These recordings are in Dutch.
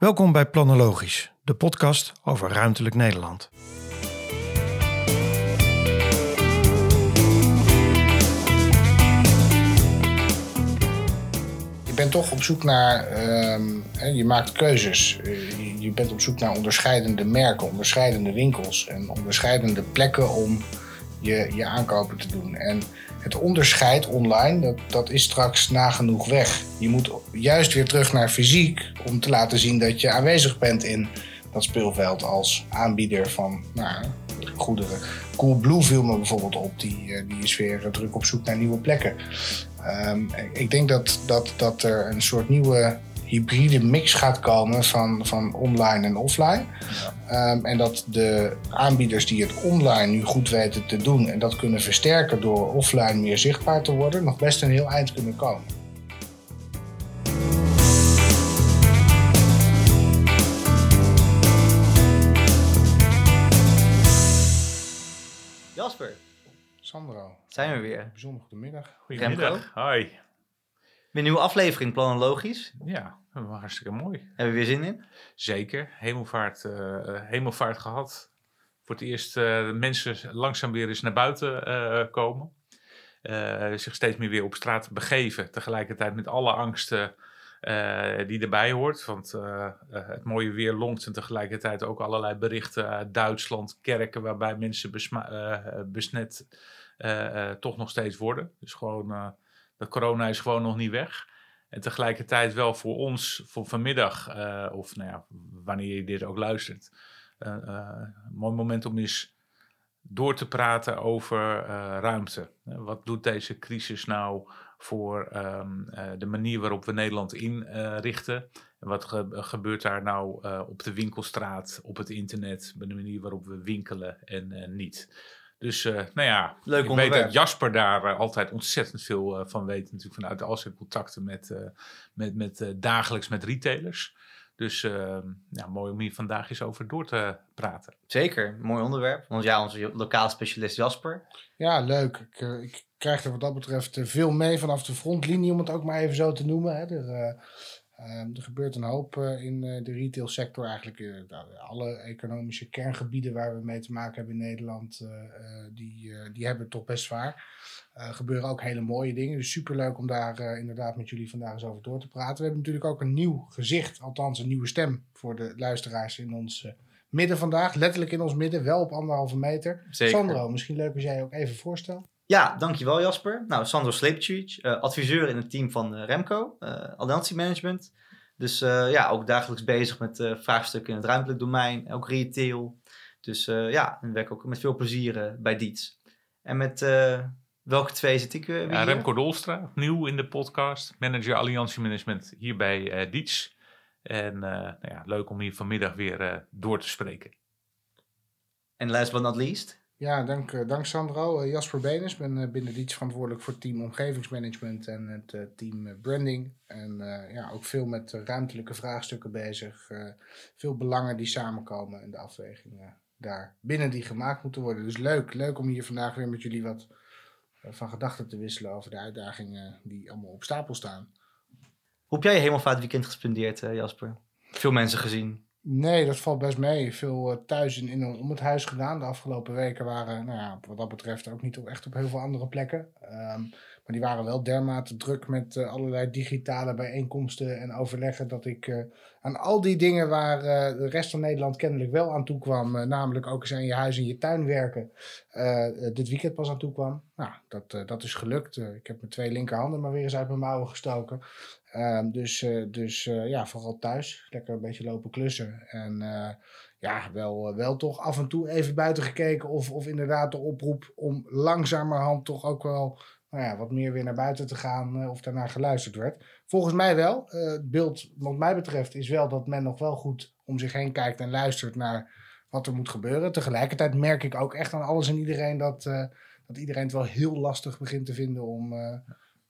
Welkom bij Planologisch, de podcast over ruimtelijk Nederland. Je bent toch op zoek naar, ehm, je maakt keuzes. Eh, je bent op zoek naar onderscheidende merken, onderscheidende winkels en onderscheidende plekken om je, je aankopen te doen. En het onderscheid online, dat, dat is straks nagenoeg weg. Je moet juist weer terug naar fysiek om te laten zien dat je aanwezig bent in dat speelveld als aanbieder van nou, goederen. Coolblue viel me bijvoorbeeld op, die, eh, die is weer druk op zoek naar nieuwe plekken. Ehm, ik denk dat, dat, dat er een soort nieuwe hybride mix gaat komen van, van online en offline. Ehm, en dat de aanbieders die het online nu goed weten te doen en dat kunnen versterken door offline meer zichtbaar te worden, nog best een heel eind kunnen komen. Jasper, Sandro, zijn we weer. bijzonder goedemiddag. Goedemiddag. Hoi. Weer een nieuwe aflevering, Planologisch. Ja, hartstikke mooi. Hebben we weer zin in? Zeker. Hemelvaart, eh, hemelvaart gehad. Voor het eerst uh, mensen langzaam weer eens naar buiten komen. Zich steeds meer weer op straat begeven. Tegelijkertijd met alle angsten die erbij hoort. Want het mooie weer longt en tegelijkertijd ook allerlei berichten uit Duitsland, kerken waarbij mensen besmet toch nog steeds worden. Dus gewoon, de corona is gewoon nog niet weg. En tegelijkertijd wel voor ons, voor vanmiddag, eh, of nou ja, wanneer je dit ook luistert, eh, eh, een mooi moment om eens door te praten over eh, ruimte. Eh, Wat doet deze crisis nou voor ehm, eh, de manier waarop we Nederland inrichten? en wat ge- gebeurt daar nou eh, op de winkelstraat, op het internet, met de manier waarop we winkelen en eh, niet? Dus eh, nou ja, Leuk ik weet onderwerp. dat Jasper daar eh, altijd ontzettend veel eh, van weet. Natuurlijk vanuit al zijn contacten met, eh, met, met eh, dagelijks met retailers. Dus ja, mooi om hier vandaag eens over door te praten. Zeker, mooi onderwerp. Want ja, onze lokale specialist Jasper. Ja, leuk. Ik, ik krijg er wat dat betreft veel mee vanaf de frontlinie, om het ook maar even zo te noemen. Hè. Er, eh, ehm, er gebeurt een hoop eh, in eh, de retailsector, eigenlijk eh, alle economische kerngebieden waar we mee te maken hebben in Nederland, die, die hebben het toch best zwaar. Er gebeuren ook hele mooie dingen, dus superleuk om daar inderdaad met jullie vandaag eens over door te praten. We hebben natuurlijk ook een nieuw gezicht, althans een nieuwe stem voor de luisteraars in ons midden vandaag. Letterlijk in ons midden, wel op anderhalve meter. Zeker. Sandro, misschien leuk als jij ook even voorstelt. Ja, dankjewel Jasper. Nou, Sandro Slepcic, eh adviseur in het team van eh, Remco, eh Alliantie Management. Dus ja, ook dagelijks bezig met vraagstukken in het ruimtelijk domein, ook retail. Dus ja, en werk ook met veel plezier bij Diets. En met welke twee zit ik weer Ja? Remco Dolstra, nieuw in de podcast, manager Alliantie Management hier bij Diets. En nou ja, leuk om hier vanmiddag weer door te spreken. En last but not least, Ja, dank, eh, dank Sandro. Eh, Jasper Benes, ben eh, binnen Diets verantwoordelijk voor team omgevingsmanagement en het team branding. En ja, ook veel met ruimtelijke vraagstukken bezig. Veel belangen die samenkomen en de afwegingen daar binnen die gemaakt moeten worden. Dus leuk, leuk om hier vandaag weer met jullie wat van gedachten te wisselen over de uitdagingen die allemaal op stapel staan. hoe heb jij je hemelvaartweekend gespendeerd, Jasper? Veel mensen gezien. Nee, dat valt best mee. Veel eh, thuis in om het huis gedaan. De afgelopen weken waren, nou ja, wat dat betreft ook niet echt op heel veel andere plekken. Ehm, maar die waren wel dermate druk met eh, allerlei digitale bijeenkomsten en overleggen dat ik eh, aan al die dingen waar de rest van Nederland kennelijk wel aan toe kwam, namelijk ook eens aan je huis en je tuin werken, dit weekend pas aan toe kwam. Nou, dat, dat is gelukt. Ik heb mijn twee linkerhanden maar weer eens uit mijn mouwen gestoken. Ehm, dus eh, dus eh, ja, vooral thuis. Lekker een beetje lopen klussen. En eh, ja, wel, wel toch af en toe even buiten gekeken. Of, of inderdaad de oproep om langzamerhand toch ook wel nou ja, wat meer weer naar buiten te gaan. of daarnaar geluisterd werd. Volgens mij wel. Het beeld, wat mij betreft, is wel dat men nog wel goed om zich heen kijkt en luistert naar wat er moet gebeuren. Tegelijkertijd merk ik ook echt aan alles en iedereen dat, dat iedereen het wel heel lastig begint te vinden om.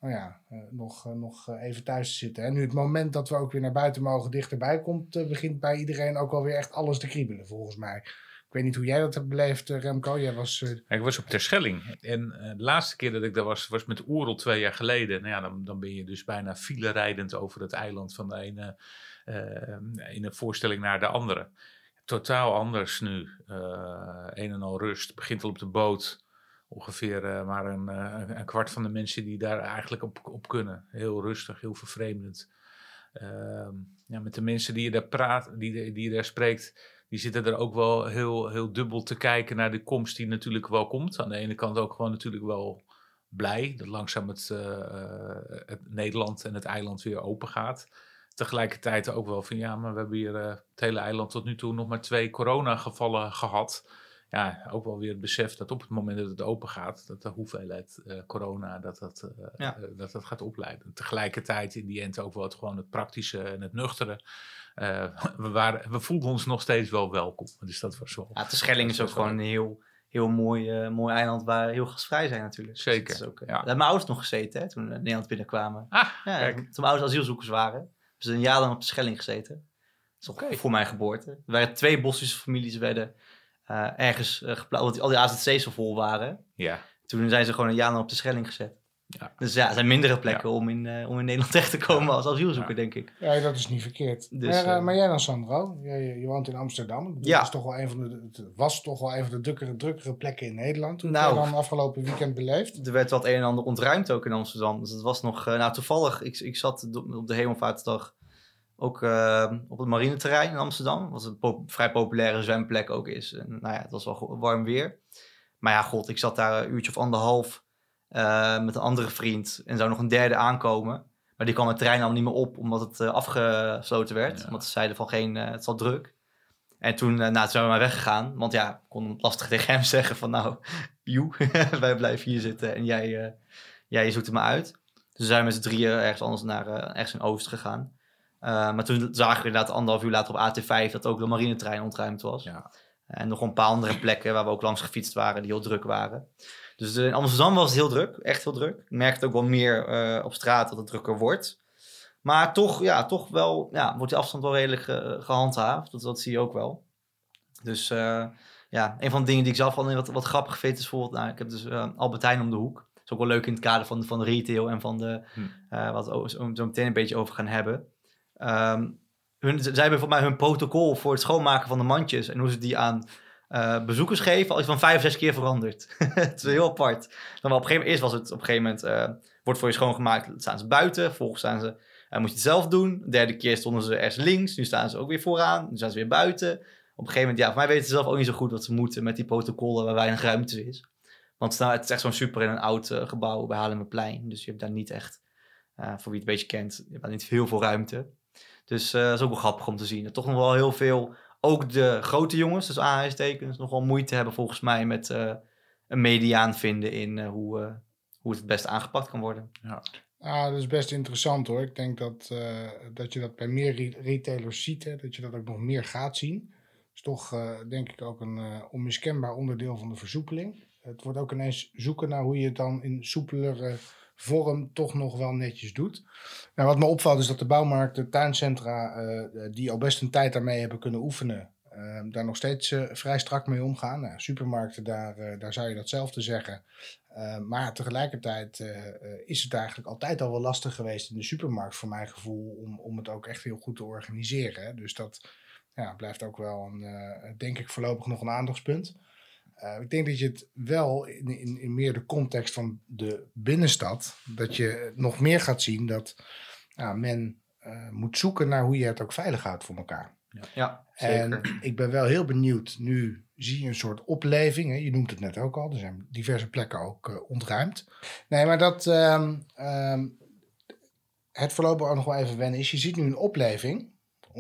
Nou ja, eh, nog, eh, nog eh, even thuis te zitten. En nu het moment dat we ook weer naar buiten mogen dichterbij komt, begint bij iedereen ook alweer echt alles te kriebelen, volgens mij. Ik weet niet hoe jij dat hebt beleefd, Remco. Jij was. Ik was op Terschelling. En de laatste keer dat ik daar was, was met Oerol twee jaar geleden. Nou ja, dan, dan ben je dus bijna file rijdend over het eiland van de ene in een voorstelling naar de andere. Totaal anders nu. een en al rust. Begint al op de boot ongeveer maar een, een, kwart van de mensen die daar eigenlijk op, op kunnen. Heel rustig, heel vervreemdend. Ehm, ja, met de mensen die je daar praat, die, die je daar spreekt, die zitten er ook wel heel, heel dubbel te kijken naar de komst die natuurlijk wel komt. Aan de ene kant ook gewoon natuurlijk wel blij dat langzaam het, uh, het Nederland en het eiland weer open gaat. Tegelijkertijd ook wel van ja, maar we hebben hier het hele eiland tot nu toe nog maar twee coronagevallen gehad ja, ook wel weer het besef dat op het moment dat het open gaat, dat de hoeveelheid uh, corona dat dat, uh, dat dat gaat opleiden. Tegelijkertijd in die end ook wel het, gewoon het praktische en het nuchtere. we, waren, we voelden ons nog steeds wel welkom. Dus dat was wel. Ja, de Schelling is ook gewoon een heel, heel mooi, mooi eiland waar heel gastvrij zijn natuurlijk. Dus Zeker. Dus ook, ja. Daar hebben mijn ouders nog gezeten hè, toen we Nederland binnenkwamen. Ah, ja, toen mijn ouders asielzoekers waren. Hebben ze een jaar lang op de Schelling gezeten. Dat is voor mijn geboorte. Er waren twee Bossische families werden uh, ergens uh, geplaatst. al die AZC's zo vol waren. Ja. Toen zijn ze gewoon een jaar lang op de Schelling gezet. Ja. Dus ja, er zijn mindere plekken om, in, uh, om in Nederland terecht te komen als asielzoeker, denk ik. Ja, dat is niet verkeerd. Dus, maar, maar, jij dan, Sandro? Je, je, woont in Amsterdam. Dat ja. is toch wel een van de, het was toch wel een van de drukkere, drukkere plekken in Nederland. Toen nou, je dan afgelopen weekend beleefd? Er werd wat een en ander ontruimd ook in Amsterdam. Dus het was nog, nou toevallig, ik, ik zat op de Hemelvaartdag ook uh, op het marineterrein in Amsterdam. Wat een vrij populaire zwemplek ook is. En, nou ja, het was wel warm weer. Maar ja, god, ik zat daar een uurtje of anderhalf uh, met een andere vriend. En zou nog een derde aankomen. Maar die kwam het terrein al niet meer op, omdat het uh, afgesloten werd. Ja. Omdat ze zeiden van geen, het is druk. En toen, nou, toen zijn we maar weggegaan. Want ja, ik kon lastig tegen hem zeggen van nou, joe, wij blijven hier zitten en jij, jij zoekt het maar uit. Dus zijn we met z'n drieën ergens anders naar, ergens in Oost gegaan. Uh, maar toen zagen we inderdaad anderhalf uur later op AT5 dat ook de marinetrein ontruimd was. Ja. En nog een paar andere plekken waar we ook langs gefietst waren, die heel druk waren. Dus in Amsterdam was het heel druk, echt heel druk. Ik merkte ook wel meer uh, op straat dat het drukker wordt. Maar toch, ja, toch wel, ja, wordt die afstand wel redelijk gehandhaafd. Dat, dat zie je ook wel. Dus ja, een van de dingen die ik zelf al wat, wat grappig vind is bijvoorbeeld, nou, ik heb dus Albert Heijn om de hoek. Dat is ook wel leuk in het kader van, van de retail en van de, hm. wat we zo meteen een beetje over gaan hebben. Um, hun, zij hebben voor mij hun protocol voor het schoonmaken van de mandjes en hoe ze die aan uh, bezoekers geven, al is van vijf, zes keer veranderd. het is heel apart. Dan op een gegeven moment, eerst was het op een gegeven moment, uh, wordt voor je schoongemaakt, staan ze buiten, vervolgens staan ze, uh, moet je het zelf doen. De derde keer stonden ze ergens links, nu staan ze ook weer vooraan, nu staan ze weer buiten. Op een gegeven moment, ja, voor mij weten ze zelf ook niet zo goed wat ze moeten met die protocollen waar weinig ruimte is. Want nou, het is echt zo'n super in een oud gebouw bij Haarlemmerplein, dus je hebt daar niet echt, voor wie het een beetje kent, je hebt niet heel veel ruimte. Dus uh, dat is ook wel grappig om te zien. Toch nog wel heel veel, ook de grote jongens, dus aanhalingstekens, nog wel moeite hebben volgens mij met uh, een mediaan vinden in uh, hoe, hoe het het best aangepakt kan worden. Ja. Ah, dat is best interessant hoor. Ik denk dat, dat je dat bij meer retailers ziet, hè, dat je dat ook nog meer gaat zien. Dat is toch denk ik ook een onmiskenbaar onderdeel van de versoepeling. Het wordt ook ineens zoeken naar hoe je het dan in soepelere vorm toch nog wel netjes doet. Nou, wat me opvalt is dat de bouwmarkten, tuincentra, uh, die al best een tijd daarmee hebben kunnen oefenen, uh, daar nog steeds uh, vrij strak mee omgaan. Nou, supermarkten, daar, daar zou je datzelfde zeggen. maar tegelijkertijd is het eigenlijk altijd al wel lastig geweest in de supermarkt, voor mijn gevoel, om, om het ook echt heel goed te organiseren. Dus dat ja, blijft ook wel, een, denk ik, voorlopig nog een aandachtspunt. Uh, ik denk dat je het wel in, in, in, meer de context van de binnenstad, dat je nog meer gaat zien dat ja, men uh, moet zoeken naar hoe je het ook veilig houdt voor elkaar. Ja, ja En ik ben wel heel benieuwd, nu zie je een soort opleving, hè? je noemt het net ook al, er zijn diverse plekken ook uh, ontruimd. Nee, maar dat um, um, het voorlopig ook nog wel even wennen is, je ziet nu een opleving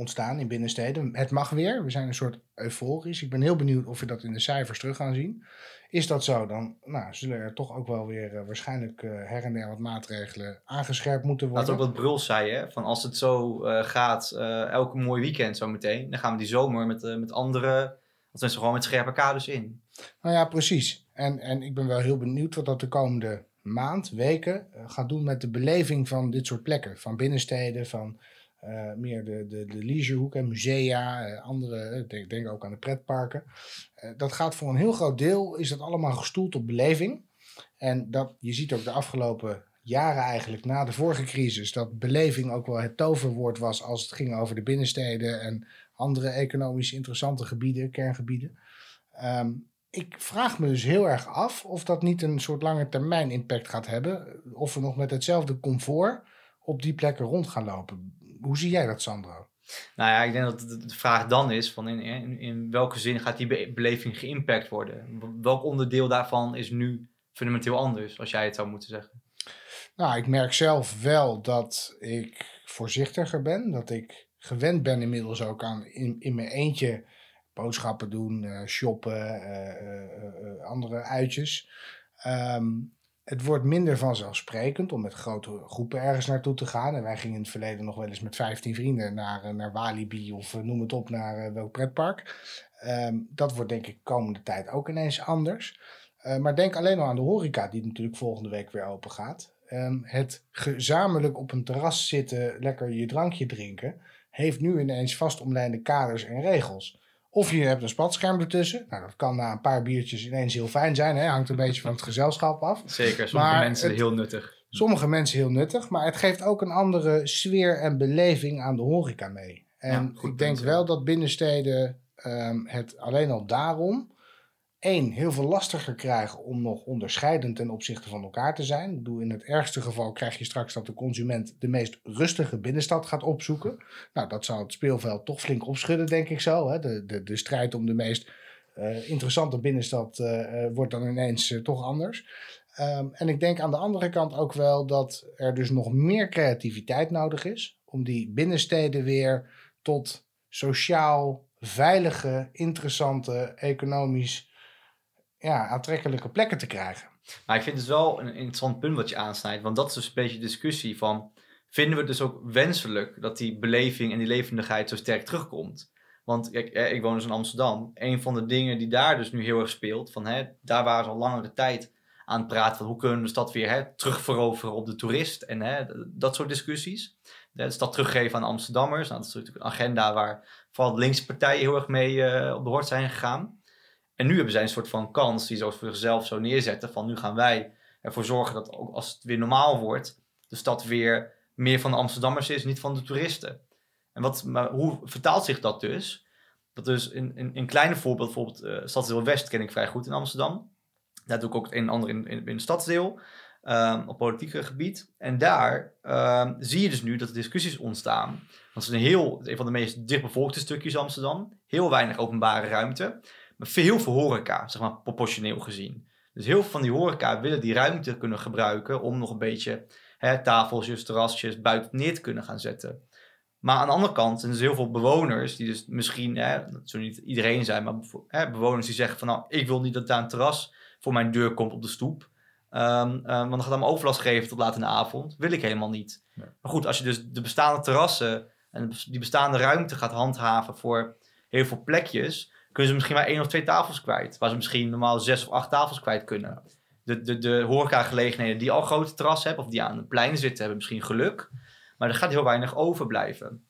ontstaan in binnensteden. Het mag weer. We zijn een soort euforisch. Ik ben heel benieuwd of we dat in de cijfers terug gaan zien. Is dat zo, dan nou, zullen er toch ook wel weer uh, waarschijnlijk uh, her en der wat maatregelen aangescherpt moeten worden. Dat ook wat Brul zei, hè? Van als het zo uh, gaat, elke mooi weekend zo meteen, dan gaan we die zomer met, met andere, als gewoon met scherpe kaders in. Nou ja, precies. En, en ik ben wel heel benieuwd wat dat de komende maand, weken gaat doen met de beleving van dit soort plekken. Van binnensteden, van uh, meer de, de, de leisurehoek en musea, uh, andere, denk, denk ook aan de pretparken. Dat gaat voor een heel groot deel, is dat allemaal gestoeld op beleving. En dat, je ziet ook de afgelopen jaren eigenlijk na de vorige crisis dat beleving ook wel het toverwoord was als het ging over de binnensteden en andere economisch interessante gebieden, kerngebieden. Ehm, ik vraag me dus heel erg af of dat niet een soort lange termijn impact gaat hebben. Of we nog met hetzelfde comfort op die plekken rond gaan lopen. Hoe zie jij dat, Sandro? Nou ja, ik denk dat de vraag dan is: van in, in, in welke zin gaat die beleving geïmpact worden? Welk onderdeel daarvan is nu fundamenteel anders, als jij het zou moeten zeggen? Nou, ik merk zelf wel dat ik voorzichtiger ben. Dat ik gewend ben inmiddels ook aan in, in mijn eentje boodschappen doen, uh, shoppen, uh, uh, andere uitjes. Um, het wordt minder vanzelfsprekend om met grote groepen ergens naartoe te gaan. En wij gingen in het verleden nog wel eens met 15 vrienden naar, naar Walibi of noem het op naar welk pretpark. Um, dat wordt denk ik komende tijd ook ineens anders. maar denk alleen al aan de horeca die natuurlijk volgende week weer open gaat. Um, het gezamenlijk op een terras zitten, lekker je drankje drinken, heeft nu ineens vastomlijnde kaders en regels. Of je hebt een spatscherm ertussen. Nou, dat kan na een paar biertjes ineens heel fijn zijn. Hè? Hangt een beetje van het gezelschap af. Zeker, sommige mensen heel nuttig. Sommige mensen heel nuttig, maar het geeft ook een andere sfeer en beleving aan de horeca mee. En ik denk wel dat binnensteden um, het alleen al daarom één, heel veel lastiger krijgen om nog onderscheidend ten opzichte van elkaar te zijn. Ik bedoel, in het ergste geval krijg je straks dat de consument de meest rustige binnenstad gaat opzoeken. Nou, dat zou het speelveld toch flink opschudden, denk ik zo. Hè? De, de, de strijd om de meest uh, interessante binnenstad uh, wordt dan ineens toch anders. Um, en ik denk aan de andere kant ook wel dat er dus nog meer creativiteit nodig is om die binnensteden weer tot sociaal veilige, interessante, economisch ja, aantrekkelijke plekken te krijgen. Maar ik vind het wel een interessant punt wat je aansnijdt. Want dat is dus een beetje discussie van... vinden we het dus ook wenselijk dat die beleving en die levendigheid zo sterk terugkomt? Want kijk, ik woon dus in Amsterdam. Een van de dingen die daar dus nu heel erg speelt... Van, hè, daar waren ze al langere tijd aan het praten van... hoe kunnen we de stad weer hè, terugveroveren op de toerist? En hè, dat soort discussies. De stad teruggeven aan Amsterdammers. Nou, dat is natuurlijk een agenda waar vooral de linkse partijen heel erg mee uh, op de hoort zijn gegaan. En nu hebben zij een soort van kans die ze voor zichzelf zo neerzetten van nu gaan wij ervoor zorgen dat ook als het weer normaal wordt, de stad weer meer van de Amsterdammers is, niet van de toeristen. En wat, maar hoe vertaalt zich dat dus? Dat dus in, in kleine voorbeeld, bijvoorbeeld uh, Stadsdeel West ken ik vrij goed in Amsterdam. Daar doe ik ook het een en ander in, in, het stadsdeel, um, op politiek gebied. En daar um, zie je dus nu dat er discussies ontstaan. Want het is een, heel, een van de meest dichtbevolkte stukjes Amsterdam. Heel weinig openbare ruimte heel veel horeca, zeg maar proportioneel gezien. Dus heel veel van die horeca willen die ruimte kunnen gebruiken om nog een beetje hè, tafeltjes, terrasjes buiten neer te kunnen gaan zetten. Maar aan de andere kant zijn er dus heel veel bewoners die dus misschien, hè, dat zullen niet iedereen zijn, maar hè, bewoners die zeggen van nou, ik wil niet dat daar een terras voor mijn deur komt op de stoep. Um, um, want dan gaat me overlast geven tot laat in de avond. Wil ik helemaal niet. Maar goed, als je dus de bestaande terrassen en die bestaande ruimte gaat handhaven voor heel veel plekjes, kunnen ze misschien maar één of twee tafels kwijt. Waar ze misschien normaal zes of acht tafels kwijt kunnen. De, de, de horecagelegenheden die al grote terras hebben of die aan de pleinen zitten, hebben misschien geluk. Maar er gaat heel weinig overblijven.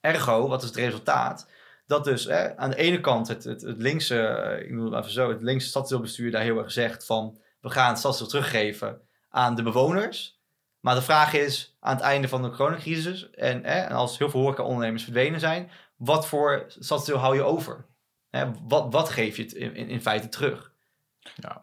Ergo, wat is het resultaat? Dat dus hè, aan de ene kant het, het, het linkse, ik noem het even zo, het linkse stadsdeelbestuur daar heel erg zegt van we gaan het stadsdeel teruggeven aan de bewoners. Maar de vraag is aan het einde van de coronacrisis en, hè, als heel veel horecaondernemers verdwenen zijn, wat voor stadsdeel hou je over? Hè, wat, wat geef je het in, in, in feite terug? Ja,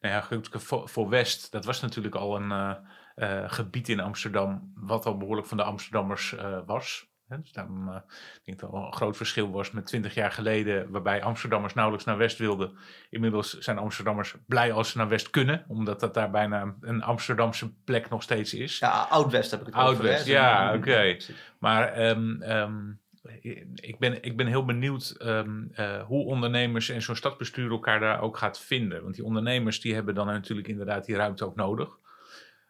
nou ja, goed, voor, voor West, dat was natuurlijk al een uh, uh, gebied in Amsterdam, wat al behoorlijk van de Amsterdammers uh, was. Hè, dus daarom uh, ik denk dat er een groot verschil was met twintig jaar geleden, waarbij Amsterdammers nauwelijks naar West wilden. Inmiddels zijn Amsterdammers blij als ze naar West kunnen, omdat dat daar bijna een Amsterdamse plek nog steeds is. Ja, Oud-West heb ik het Oud -West, over. ja, oké. Okay. Maar um, um, ik ben, ik ben heel benieuwd um, uh, hoe ondernemers en zo'n stadsbestuur elkaar daar ook gaat vinden. Want die ondernemers die hebben dan natuurlijk inderdaad die ruimte ook nodig.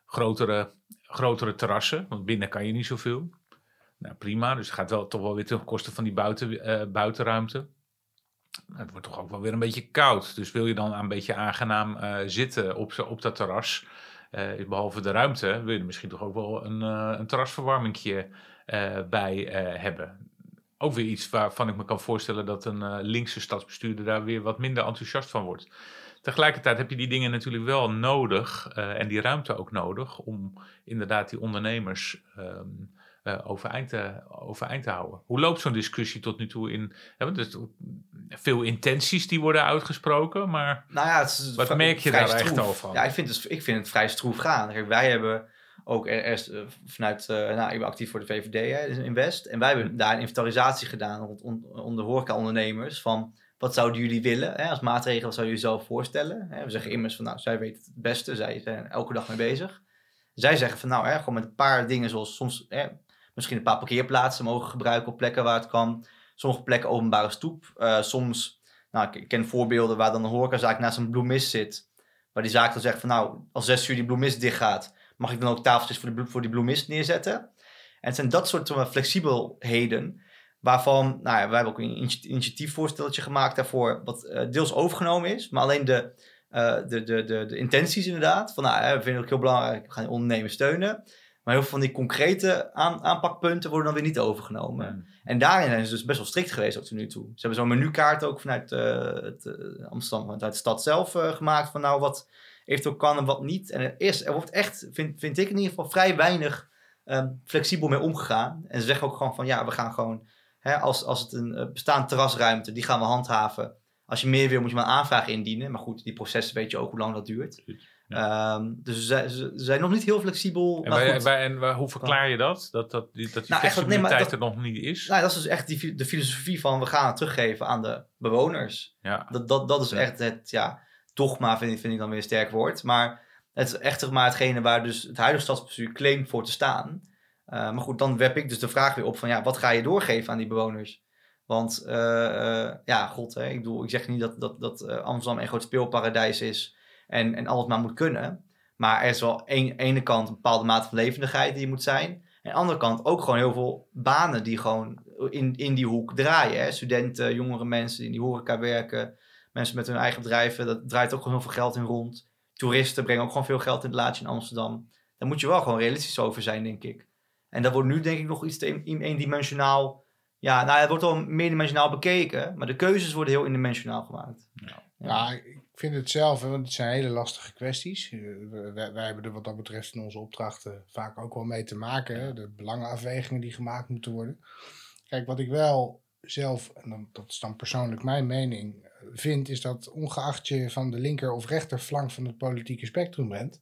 Grotere, grotere terrassen, want binnen kan je niet zoveel. Nou prima, dus het gaat wel, toch wel weer ten koste van die buiten, uh, buitenruimte. Het wordt toch ook wel weer een beetje koud. Dus wil je dan een beetje aangenaam uh, zitten op, op dat terras... behalve de ruimte, wil je misschien toch ook wel een, een terrasverwarmingje bij hebben ook weer iets waarvan ik me kan voorstellen dat een eh, linkse stadsbestuurder daar weer wat minder enthousiast van wordt. Tegelijkertijd heb je die dingen natuurlijk wel nodig eh, en die ruimte ook nodig om inderdaad die ondernemers ehm, eh, overeind, te, overeind te houden. Hoe loopt zo'n discussie tot nu toe in? Er is veel intenties die worden uitgesproken, maar Nou ja, het is Wat merk je daar echt stroef. al van? Ja, ik vind, het, ik vind het vrij stroef gaan. Kijk, wij hebben ook er- eerst eh, vanuit, eh, nou, ik ben actief voor de VVD hè, dus in West. En wij hebben daar een inventarisatie gedaan onder horeca-ondernemers van wat zouden jullie willen hè, als maatregel, wat zouden jullie zelf voorstellen? Hè, we zeggen immers van, nou, zij weten het beste, zij zijn elke dag mee bezig. Zij zeggen van, nou, hè, gewoon met een paar dingen zoals soms hè, misschien een paar parkeerplaatsen mogen gebruiken op plekken waar het kan. Sommige plekken openbare stoep. Eh, soms, nou, ik, ken voorbeelden waar dan een horecazaak naast een bloemist zit. Waar die zaak dan zegt van, nou, als zes uur die bloemist dicht gaat, mag ik dan ook tafeltjes voor, de, voor die bloemist neerzetten? En het zijn dat soort uh, flexibelheden waarvan, nou ja, wij hebben ook een initi- initiatiefvoorstelletje gemaakt daarvoor, wat eh, deels overgenomen is, maar alleen de, eh, de, de, de, de intenties inderdaad, van nou, we vinden het ook heel belangrijk, we gaan ondernemers steunen. Maar heel veel van die concrete aan, aanpakpunten worden dan weer niet overgenomen. Hmm. En daarin zijn ze dus best wel strikt geweest tot nu toe. Ze hebben zo'n menukaart ook vanuit eh, het, Amsterdam, vanuit de stad zelf gemaakt. Van nou, wat eventueel kan en wat niet. En er, is, er wordt echt, vind, vind ik in ieder geval, vrij weinig ehm, flexibel mee omgegaan. En ze zeggen ook gewoon van ja, we gaan gewoon, hè, als, als het een eh, bestaande terrasruimte, die gaan we handhaven. Als je meer wil, moet je maar een aanvraag indienen. Maar goed, die processen weet je ook hoe lang dat duurt. Ehm, dus ze, zijn- ze zijn nog niet heel flexibel. En, maar goed. wij- en hoe verklaar je dat? Dat, dat die, dat die Nou, eigenlijk- nee, maar flexibiliteit er nog niet is? Nou, dat is dus echt die, de filosofie van we gaan het teruggeven aan de bewoners. ja. Dat, dat, dat is Ja. echt het, ja, vind ik, vind ik dan weer een sterk woord. Maar het is echt maar hetgene waar dus het huidige stadsbestuur claimt voor te staan. Eh, maar goed, dan werp ik dus de vraag weer op van ja, wat ga je doorgeven aan die bewoners? Want eh, eh, ja, god, hè, ik, bedoel, ik zeg niet dat, dat, dat Amsterdam een groot speelparadijs is en, en alles maar moet kunnen. Maar er is wel aan ene kant een bepaalde mate van levendigheid die moet zijn. En aan de andere kant ook gewoon heel veel banen die gewoon in, in die hoek draaien. Hè? Studenten, jongere mensen die in die horeca werken. Mensen met hun eigen bedrijven, dat draait ook gewoon heel veel geld in rond. Toeristen brengen ook gewoon veel geld in het laadje in Amsterdam. Daar moet je wel gewoon realistisch over zijn, denk ik. En dat wordt nu denk ik nog iets te eendimensionaal. Ja, nou, het wordt wel meerdimensionaal bekeken. Maar de keuzes worden heel eendimensionaal gemaakt. Ja, ik vind het zelf, want het zijn hele lastige kwesties. Eh, Wij, wij hebben er wat dat betreft in onze opdrachten vaak ook wel mee te maken. Hè? De belangenafwegingen die gemaakt moeten worden. Kijk, wat ik wel zelf, en dan, dat is dan persoonlijk mijn mening, vind, is dat ongeacht je van de linker of rechterflank van het politieke spectrum bent,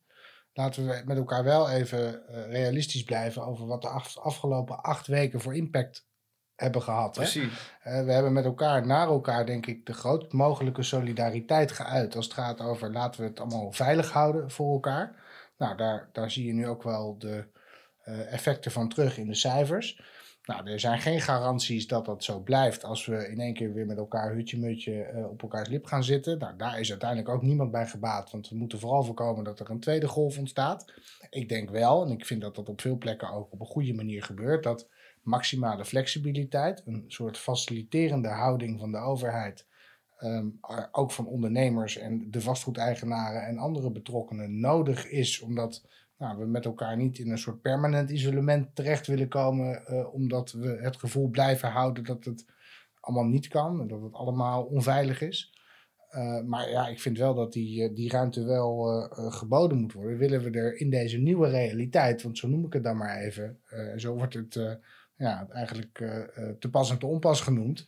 laten we met elkaar wel even eh, realistisch blijven over wat de af- afgelopen acht weken voor impact hebben gehad. Hè? Precies. Eh, we hebben met elkaar, naar elkaar, denk ik, de groot mogelijke solidariteit geuit. Als het gaat over laten we het allemaal veilig houden voor elkaar. Nou, daar, daar zie je nu ook wel de eh, effecten van terug in de cijfers. Nou, er zijn geen garanties dat dat zo blijft als we in één keer weer met elkaar hutje-mutje eh, op elkaars lip gaan zitten. Nou, daar is uiteindelijk ook niemand bij gebaat, want we moeten vooral voorkomen dat er een tweede golf ontstaat. Ik denk wel, en ik vind dat dat op veel plekken ook op een goede manier gebeurt, dat maximale flexibiliteit, een soort faciliterende houding van de overheid, ehm, ook van ondernemers en de vastgoedeigenaren en andere betrokkenen nodig is, omdat nou, we met elkaar niet in een soort permanent isolement terecht willen komen, eh, omdat we het gevoel blijven houden dat het allemaal niet kan en dat het allemaal onveilig is. Eh, maar ja, ik vind wel dat die, eh, die ruimte wel geboden moet worden. Willen we er in deze nieuwe realiteit, want zo noem ik het dan maar even, eh, zo wordt het ja, eigenlijk te pas en te onpas genoemd.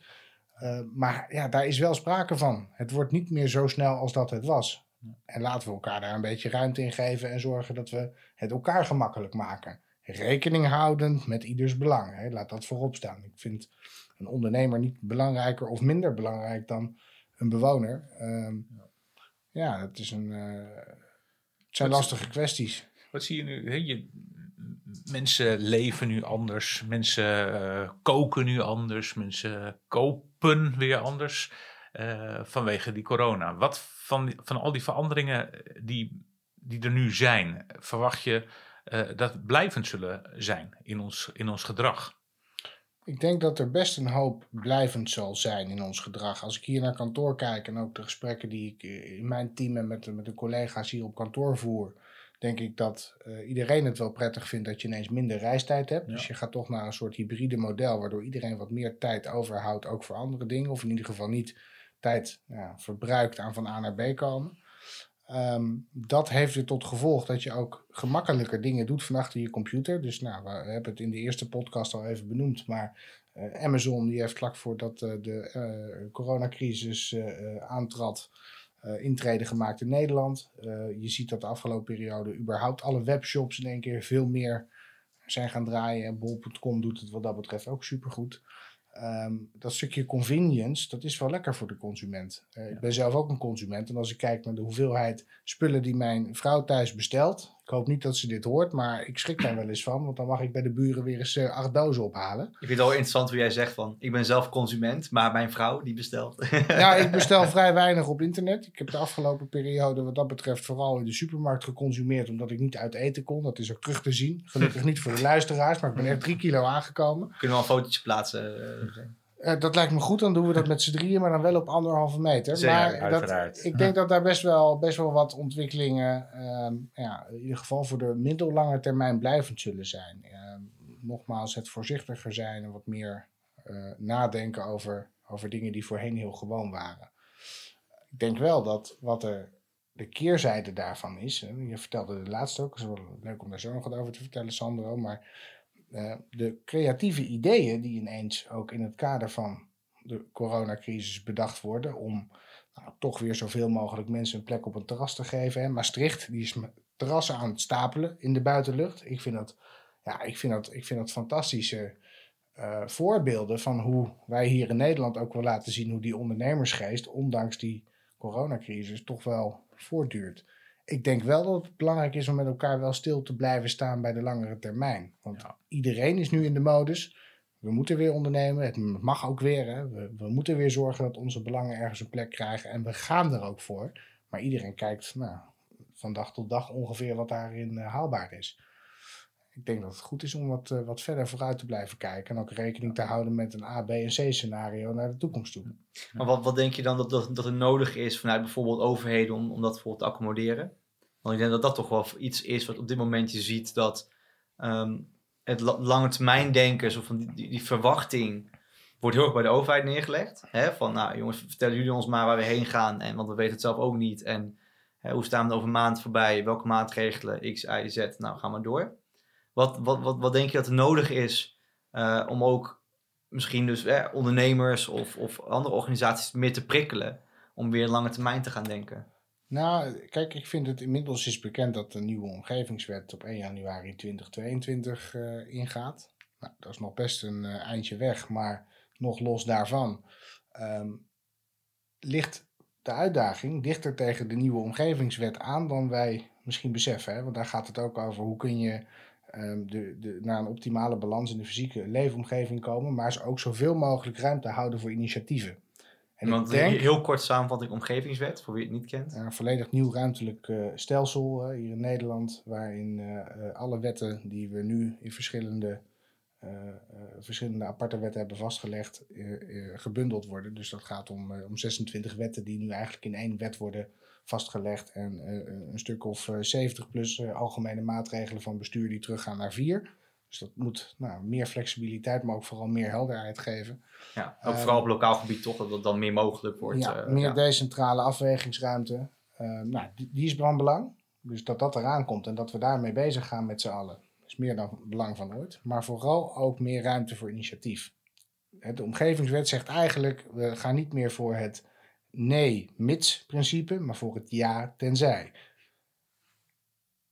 Maar ja, daar is wel sprake van. Het wordt niet meer zo snel als dat het was. En laten we elkaar daar een beetje ruimte in geven en zorgen dat we het elkaar gemakkelijk maken. Rekening houdend met ieders belang. Hè. Laat dat voorop staan. Ik vind een ondernemer niet belangrijker of minder belangrijk dan een bewoner. Ehm, ja, het, is een, eh, het zijn Wat- lastige kwesties. Wat zie je nu? Je, mensen leven nu anders. Mensen eh, koken nu anders. Mensen kopen weer anders. eh, vanwege die corona. Wat van, van al die veranderingen die, die er nu zijn, verwacht je eh, dat blijvend zullen zijn in ons, in ons gedrag? Ik denk dat er best een hoop blijvend zal zijn in ons gedrag. Als ik hier naar kantoor kijk en ook de gesprekken die ik eh, in mijn team en met, de- met de collega's hier op kantoor voer, denk ik dat eh, iedereen het wel prettig vindt dat je ineens minder reistijd hebt. Ja. Dus je gaat toch naar een soort hybride model, waardoor iedereen wat meer tijd overhoudt, ook voor andere dingen. Of in ieder geval niet tijd ja, verbruikt aan van A naar B komen. Ehm, dat heeft weer tot gevolg dat je ook gemakkelijker dingen doet van achter je computer. Dus nou, we hebben het in de eerste podcast al even benoemd, maar eh, Amazon die heeft vlak voordat eh, de eh, coronacrisis aantrad, intrede gemaakt in Nederland. Je ziet dat de afgelopen periode überhaupt alle webshops in één keer veel meer zijn gaan draaien. En bol.com doet het wat dat betreft ook supergoed. Ehm, dat stukje convenience, dat is wel lekker voor de consument. Eh, Ik ben zelf ook een consument. En als ik kijk naar de hoeveelheid spullen die mijn vrouw thuis bestelt. Ik hoop niet dat ze dit hoort, maar ik schrik daar wel eens van. Want dan mag ik bij de buren weer eens eh, acht dozen ophalen. Ik vind het wel interessant hoe jij zegt van, ik ben zelf consument, maar mijn vrouw die bestelt. Ja, ik bestel vrij weinig op internet. Ik heb de afgelopen periode wat dat betreft vooral in de supermarkt geconsumeerd. Omdat ik niet uit eten kon. Dat is ook terug te zien. Gelukkig niet voor de luisteraars, maar ik ben echt drie kilo aangekomen. Kunnen we wel een fotootje plaatsen? eh, Eh, dat lijkt me goed, dan doen we dat met z'n drieën, maar dan wel op anderhalve meter. Zeker, maar dat, uiteraard. ik denk dat daar best wel, best wel wat ontwikkelingen, ehm, ja, in ieder geval voor de middellange termijn blijvend zullen zijn. Ehm, nogmaals, het voorzichtiger zijn en wat meer eh, nadenken over, over dingen die voorheen heel gewoon waren. Ik denk wel dat wat er de keerzijde daarvan is, en je vertelde de laatste ook, het is wel leuk om daar zo nog wat over te vertellen, Sandro, maar eh, de creatieve ideeën die ineens ook in het kader van de coronacrisis bedacht worden om nou, toch weer zoveel mogelijk mensen een plek op een terras te geven. Hè. Maastricht, die is terrassen aan het stapelen in de buitenlucht. Ik vind dat, ja, ik vind dat, ik vind dat fantastische eh, voorbeelden van hoe wij hier in Nederland ook wel laten zien hoe die ondernemersgeest, ondanks die coronacrisis, toch wel voortduurt. Ik denk wel dat het belangrijk is om met elkaar wel stil te blijven staan bij de langere termijn. Want Ja. iedereen is nu in de modus. We moeten weer ondernemen. Het mag ook weer. Hè. We, we moeten weer zorgen dat onze belangen ergens een plek krijgen. En we gaan er ook voor. Maar iedereen kijkt nou, van dag tot dag ongeveer wat daarin eh, haalbaar is. Ik denk dat het goed is om wat, eh, wat verder vooruit te blijven kijken. En ook rekening te houden met een A, B en C scenario naar de toekomst toe. Maar wat, wat denk je dan dat, dat, dat er nodig is vanuit bijvoorbeeld overheden om, om dat bijvoorbeeld te accommoderen? Want ik denk dat dat toch wel iets is wat op dit moment je ziet dat ehm, het la- lange termijn denken, van die, die, die verwachting, wordt heel erg bij de overheid neergelegd. Hè? Van nou jongens, vertellen jullie ons maar waar we heen gaan, en, want we weten het zelf ook niet. En hè, hoe staan we over een maand voorbij? Welke maatregelen? X, Y, Z. Nou, ga maar door. Wat, wat, wat, wat denk je dat er nodig is eh, om ook misschien dus eh, ondernemers of, of andere organisaties meer te prikkelen om weer lange termijn te gaan denken. Nou, kijk, ik vind het inmiddels is bekend dat de nieuwe omgevingswet op 1 januari 2022 eh, ingaat. Nou, dat is nog best een eh, eindje weg, maar nog los daarvan ehm, ligt de uitdaging dichter tegen de nieuwe omgevingswet aan dan wij misschien beseffen. Want daar gaat het ook over hoe kun je ehm, de, de, naar een optimale balans in de fysieke leefomgeving komen, maar ze ook zoveel mogelijk ruimte houden voor initiatieven. En Want ik denk, heel kort samenvatting omgevingswet, voor wie het niet kent. een volledig nieuw ruimtelijk eh, stelsel eh, hier in Nederland, waarin eh, eh, alle wetten die we nu in verschillende, eh, eh, verschillende aparte wetten hebben vastgelegd, eh, eh, gebundeld worden. Dus dat gaat om, eh, om 26 wetten die nu eigenlijk in één wet worden vastgelegd en eh, een stuk of eh, 70 plus eh, algemene maatregelen van bestuur die teruggaan naar vier. Dus dat moet nou, meer flexibiliteit, maar ook vooral meer helderheid geven. Ja, ook vooral op lokaal gebied toch, dat dat dan meer mogelijk wordt. Ja, eh, meer ja. decentrale afwegingsruimte. Eh, nou, die, die is van belang. Dus dat dat eraan komt en dat we daarmee bezig gaan met z'n allen. is meer dan belang van ooit. Maar vooral ook meer ruimte voor initiatief. De omgevingswet zegt eigenlijk, we gaan niet meer voor het nee-mits-principe, maar voor het ja-tenzij.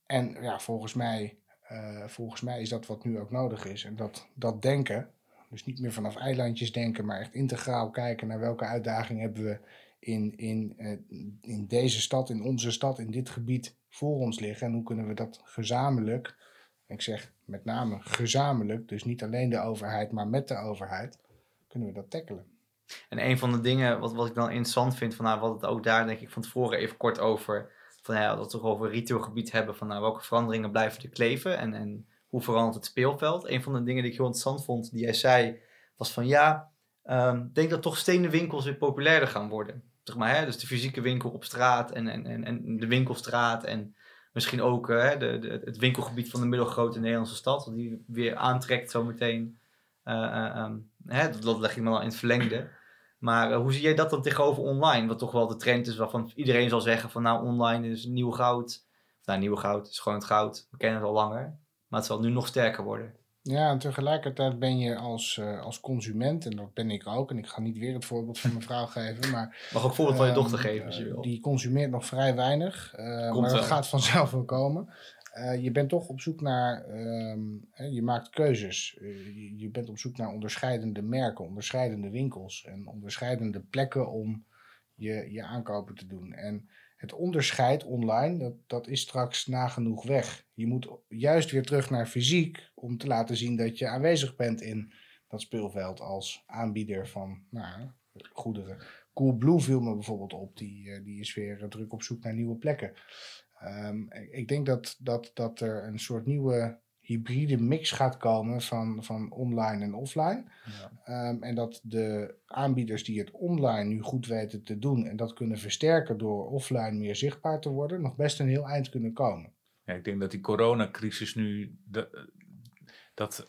En ja, volgens mij, eh, volgens mij is dat wat nu ook nodig is. En dat, dat denken, dus niet meer vanaf eilandjes denken, maar echt integraal kijken naar welke uitdagingen hebben we in, in, eh, in deze stad, in onze stad, in dit gebied voor ons liggen. En hoe kunnen we dat gezamenlijk, en ik zeg met name gezamenlijk, dus niet alleen de overheid, maar met de overheid, kunnen we dat tackelen. En een van de dingen wat, wat ik dan interessant vind, van, nou, wat het ook daar denk ik van tevoren even kort over, van, ja, dat we toch over retailgebied hebben, van nou, welke veranderingen blijven er kleven en, en hoe verandert het speelveld. Een van de dingen die ik heel interessant vond, die jij zei, was van ja, ik denk dat toch stenen winkels weer populairder gaan worden. Zeg maar, hè? Dus de fysieke winkel op straat en, en, en, en de winkelstraat en misschien ook eh, de, de, het winkelgebied van de middelgrote Nederlandse stad, die weer aantrekt zometeen. Uh, um, hè, dat leg je maar al in het verlengde. Maar hoe zie jij dat dan tegenover online? Wat toch wel de trend is waarvan iedereen zal zeggen van nou online is nieuw goud. Nou, nieuw goud is gewoon het goud. We kennen het al langer. Maar het zal nu nog sterker worden. Ja, en tegelijkertijd ben je als, uh, als consument, en dat ben ik ook, en ik ga niet weer het voorbeeld van mijn vrouw geven, maar... Mag ook voorbeeld van je dochter geven als je wil. Die consumeert nog vrij weinig, uh, maar dat gaat vanzelf wel komen. Uh, je bent toch op zoek naar, hè, je maakt keuzes. Je, je, bent op zoek naar onderscheidende merken, onderscheidende winkels en onderscheidende plekken om je, je aankopen te doen. En het onderscheid online, dat, dat is straks nagenoeg weg. Je moet juist weer terug naar fysiek om te laten zien dat je aanwezig bent in dat speelveld als aanbieder van nou, goederen. Coolblue viel me bijvoorbeeld op, die, die is weer druk op zoek naar nieuwe plekken. Um, ik denk dat, dat, dat er een soort nieuwe hybride mix gaat komen van, van online en offline. Ja. Um, en dat de aanbieders die het online nu goed weten te doen en dat kunnen versterken door offline meer zichtbaar te worden, nog best een heel eind kunnen komen. Ja, ik denk dat die coronacrisis nu de, dat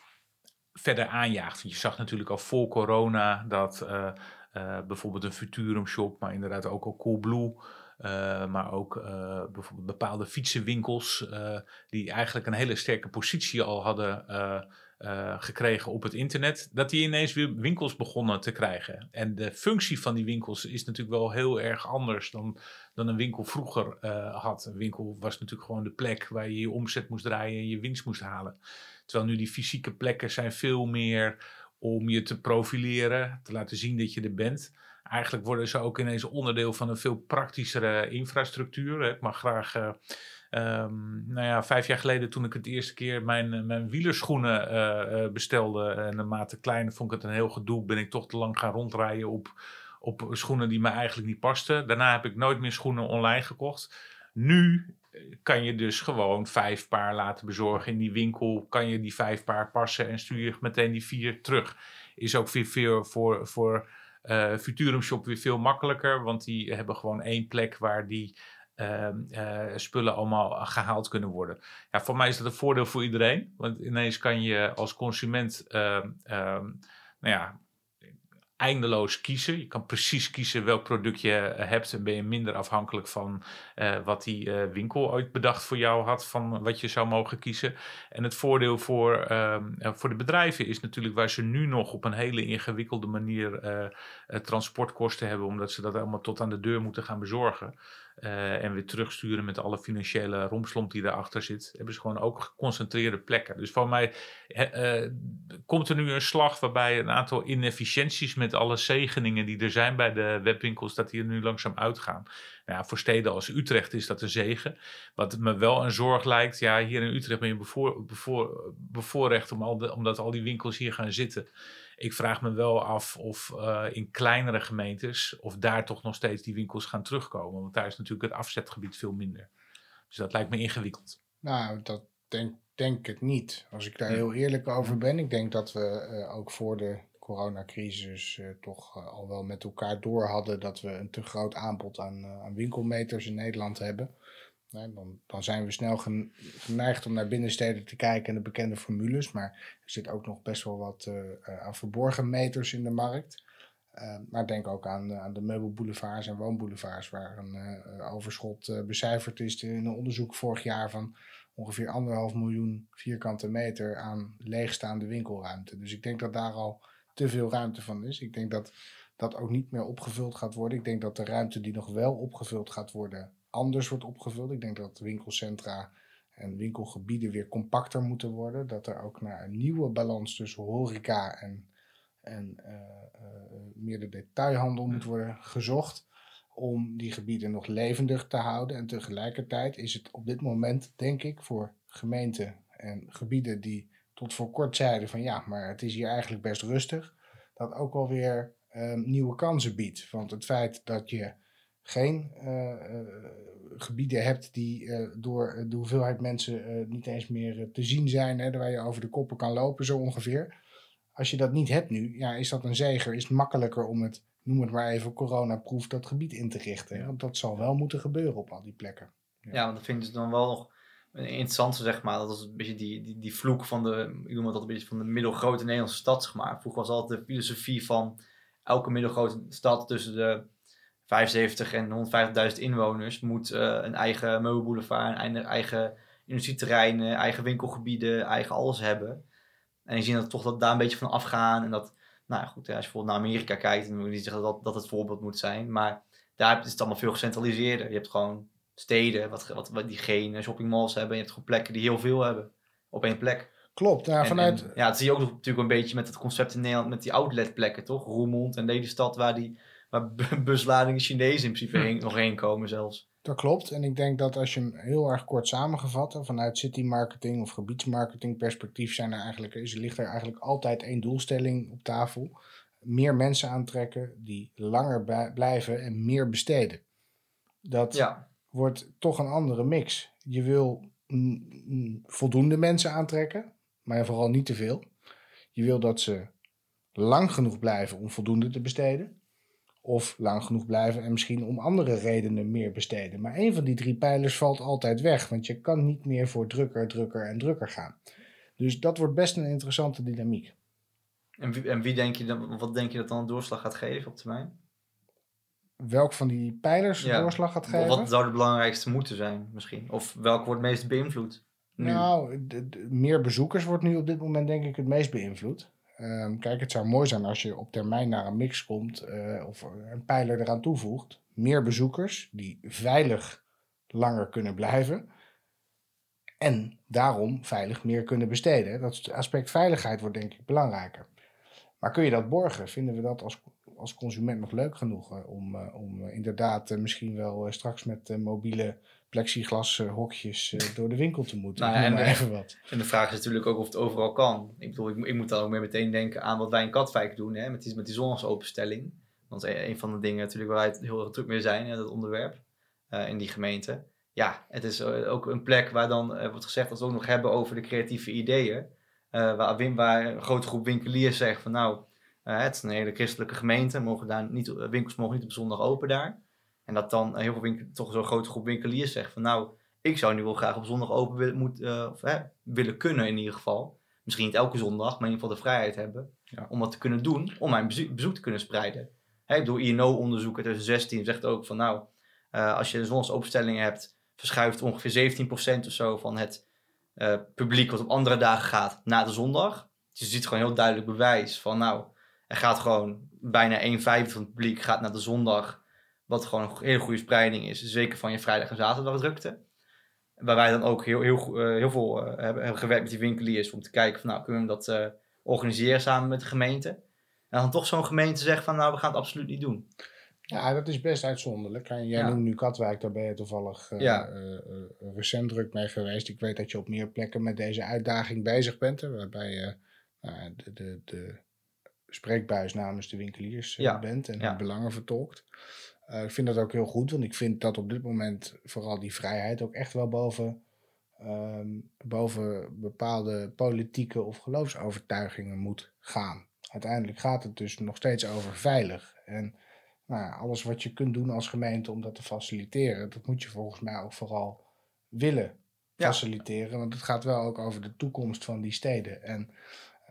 verder aanjaagt. Je zag natuurlijk al voor corona dat uh, uh, bijvoorbeeld een Futurum shop, maar inderdaad ook al Coolblue uh, maar ook uh, bijvoorbeeld bepaalde fietsenwinkels uh, die eigenlijk een hele sterke positie al hadden gekregen op het internet, dat die ineens weer winkels begonnen te krijgen. En de functie van die winkels is natuurlijk wel heel erg anders dan, dan een winkel vroeger had. Een winkel was natuurlijk gewoon de plek waar je je omzet moest draaien en je winst moest halen. Terwijl nu die fysieke plekken zijn veel meer om je te profileren, te laten zien dat je er bent eigenlijk worden ze ook ineens onderdeel van een veel praktischere infrastructuur. Ik mag graag. Uh, um, nou ja, vijf jaar geleden toen ik het eerste keer mijn, mijn wielerschoenen uh, bestelde en een maat te klein, vond ik het een heel gedoe. Ben ik toch te lang gaan rondrijden op, op schoenen die me eigenlijk niet pasten. Daarna heb ik nooit meer schoenen online gekocht. Nu kan je dus gewoon vijf paar laten bezorgen in die winkel. Kan je die vijf paar passen en stuur je meteen die vier terug. Is ook weer veel voor, voor uh, Futurum Shop weer veel makkelijker, want die hebben gewoon één plek waar die uh, uh, spullen allemaal gehaald kunnen worden. Ja, voor mij is dat een voordeel voor iedereen, want ineens kan je als consument, ehm, ehm, nou ja, eindeloos kiezen. Je kan precies kiezen welk product je eh, hebt en ben je minder afhankelijk van uh, wat die uh, winkel ooit bedacht voor jou had, van wat je zou mogen kiezen. En het voordeel voor, uh, voor de bedrijven is natuurlijk waar ze nu nog op een hele ingewikkelde manier transportkosten hebben, omdat ze dat allemaal tot aan de deur moeten gaan bezorgen. Uh, en weer terugsturen met alle financiële romslomp die daarachter zit, hebben ze gewoon ook geconcentreerde plekken. Dus voor mij uh, komt er nu een slag waarbij een aantal inefficiënties met alle zegeningen die er zijn bij de webwinkels, dat die er nu langzaam uitgaan. Nou voor steden als Utrecht is dat een zegen. Wat me wel een zorg lijkt, ja, hier in Utrecht ben je bevoor, bevoor, bevoorrecht om al omdat al die winkels hier gaan zitten ik vraag me wel af of uh, in kleinere gemeentes, of daar toch nog steeds die winkels gaan terugkomen. Want daar is natuurlijk het afzetgebied veel minder. Dus dat lijkt me ingewikkeld. Nou, dat denk, denk ik niet. Als ik daar heel eerlijk over ben. Ik denk dat we uh, ook voor de coronacrisis uh, toch al wel met elkaar door hadden dat we een te groot aanbod aan, aan winkelmeters in Nederland hebben. Dan, dan, zijn we snel geneigd om naar binnensteden te kijken en de bekende formules. Maar er zit ook nog best wel wat uh, aan verborgen meters in de markt. Uh, maar denk ook aan, aan de meubelboulevards en woonboulevards, waar een overschot becijferd is in een onderzoek vorig jaar van ongeveer anderhalf miljoen vierkante meter aan leegstaande winkelruimte. Dus ik denk dat daar al te veel ruimte van is. Ik denk dat dat ook niet meer opgevuld gaat worden. Ik denk dat de ruimte die nog wel opgevuld gaat worden, anders wordt opgevuld. Ik denk dat winkelcentra en winkelgebieden weer compacter moeten worden. Dat er ook naar een nieuwe balans tussen horeca en, en uh, uh, meer de detailhandel moet worden gezocht. Om die gebieden nog levendig te houden. En tegelijkertijd is het op dit moment, denk ik, voor gemeenten en gebieden die tot voor kort zeiden van ja, maar het is hier eigenlijk best rustig. Dat ook alweer uh, nieuwe kansen biedt. Want het feit dat je geen gebieden hebt die uh, door de hoeveelheid mensen niet eens meer te zien zijn, hè, waar je over de koppen kan lopen, zo ongeveer. Als je dat niet hebt nu, ja, is dat een zeger? Is het makkelijker om het, noem het maar even, coronaproef dat gebied in te richten? Want dat zal wel moeten gebeuren op al die plekken. Ja, want dat vind ik dus dan wel nog een interessante, zeg maar. Dat is een beetje die, die, die vloek van de, ik noem dat een beetje van de middelgrote Nederlandse stad, zeg maar. Vroeger was altijd de filosofie van elke middelgrote stad tussen de 75 en 150.000 inwoners moet uh, een eigen meubelboulevard, een eigen industrieterreinen, eigen winkelgebieden, eigen alles hebben. En je ziet dat toch dat daar een beetje van afgaan. En dat, nou ja, goed, als je bijvoorbeeld naar Amerika kijkt, dan wil je niet zeggen dat dat het voorbeeld moet zijn. Maar daar is het allemaal veel gecentraliseerder. Je hebt gewoon steden, wat, wat, wat die geen shoppingmalls hebben. Je hebt gewoon plekken die heel veel hebben op één plek. Klopt, ja, vanuit... ja, dat zie je ook natuurlijk een beetje met het concept in Nederland, met die outletplekken, toch? Roermond en Lelystad, waar die waar busladingen Chinezen in principe heen, nog heen komen zelfs. Dat klopt. En ik denk dat als je hem heel erg kort samengevat, vanuit city marketing of gebiedsmarketing perspectief, zijn er eigenlijk, is, ligt er eigenlijk altijd één doelstelling op tafel. Meer mensen aantrekken die langer blijven en meer besteden. Dat ja. wordt toch een andere mix. Je wil voldoende mensen aantrekken, maar vooral niet te veel. Je wil dat ze lang genoeg blijven om voldoende te besteden. Of lang genoeg blijven en misschien om andere redenen meer besteden. Maar een van die drie pijlers valt altijd weg, want je kan niet meer voor drukker, drukker en drukker gaan. Dus dat wordt best een interessante dynamiek. En wie, en wie denk je dan, wat denk je dat dan een doorslag gaat geven op termijn? Welk van die pijlers een doorslag gaat geven? Wat zou de belangrijkste moeten zijn misschien? Of welk wordt het meest beïnvloed? Nu? Nou, meer bezoekers wordt nu op dit moment denk ik het meest beïnvloed. Ehm, kijk, het zou mooi zijn als je op termijn naar een mix komt uh, of een pijler eraan toevoegt. Meer bezoekers die veilig langer kunnen blijven. En daarom veilig meer kunnen besteden. Dat aspect veiligheid wordt denk ik belangrijker. Maar kun je dat borgen? Vinden we dat als, als consument nog leuk genoeg uh, om, uh, om inderdaad misschien wel straks met mobiele plexiglas hokjes uh, door de winkel te moeten. Nou, en, even wat. en de vraag is natuurlijk ook of het overal kan. Ik bedoel, ik, ik moet dan ook meer meteen denken aan wat wij in Katwijk doen, hè, met die, met die zonnigsopenstelling. Want een, een, van de dingen natuurlijk waar wij heel erg druk mee zijn, hè, dat onderwerp uh, in die gemeente. Ja, het is ook een plek waar dan wordt gezegd dat we ook nog hebben over de creatieve ideeën. waar, waar een grote groep winkeliers zegt van nou, het is een hele christelijke gemeente, mogen daar niet, winkels mogen niet op zondag open daar. En dat dan heel veel winkel, toch zo'n grote groep winkeliers zegt van nou, ik zou nu wel graag op zondag open willen, moet, uh, of, hè, willen kunnen in ieder geval. Misschien niet elke zondag, maar in ieder geval de vrijheid hebben ja. om dat te kunnen doen, om mijn bezoek, bezoek te kunnen spreiden. Hè, ik bedoel, INO-onderzoek uit 2016 zegt ook van nou, uh, als je zondagsopenstellingen hebt, verschuift ongeveer 17% of zo van het uh, publiek wat op andere dagen gaat naar de zondag. Dus je ziet gewoon heel duidelijk bewijs van nou, er gaat gewoon bijna 1 vijfde van het publiek gaat naar de zondag wat gewoon een hele goede spreiding is. Zeker van je vrijdag en zaterdag drukte. Waar wij dan ook heel, heel, uh, heel veel uh, hebben, hebben, gewerkt met die winkeliers. Om te kijken van nou kunnen we dat uh, organiseren samen met de gemeente. En dan toch zo'n gemeente zegt van nou we gaan het absoluut niet doen. Ja, dat is best uitzonderlijk. En jij ja. noemt nu Katwijk, daar ben je toevallig ja. recent druk mee geweest. Ik weet dat je op meer plekken met deze uitdaging bezig bent. Hè, waarbij je de, de, de spreekbuis namens de winkeliers bent en hun belangen vertolkt. Uh, ik vind dat ook heel goed, want ik vind dat op dit moment vooral die vrijheid ook echt wel boven, um, boven bepaalde politieke of geloofsovertuigingen moet gaan. Uiteindelijk gaat het dus nog steeds over veilig. En nou, alles wat je kunt doen als gemeente om dat te faciliteren, dat moet je volgens mij ook vooral willen faciliteren. Want het gaat wel ook over de toekomst van die steden. En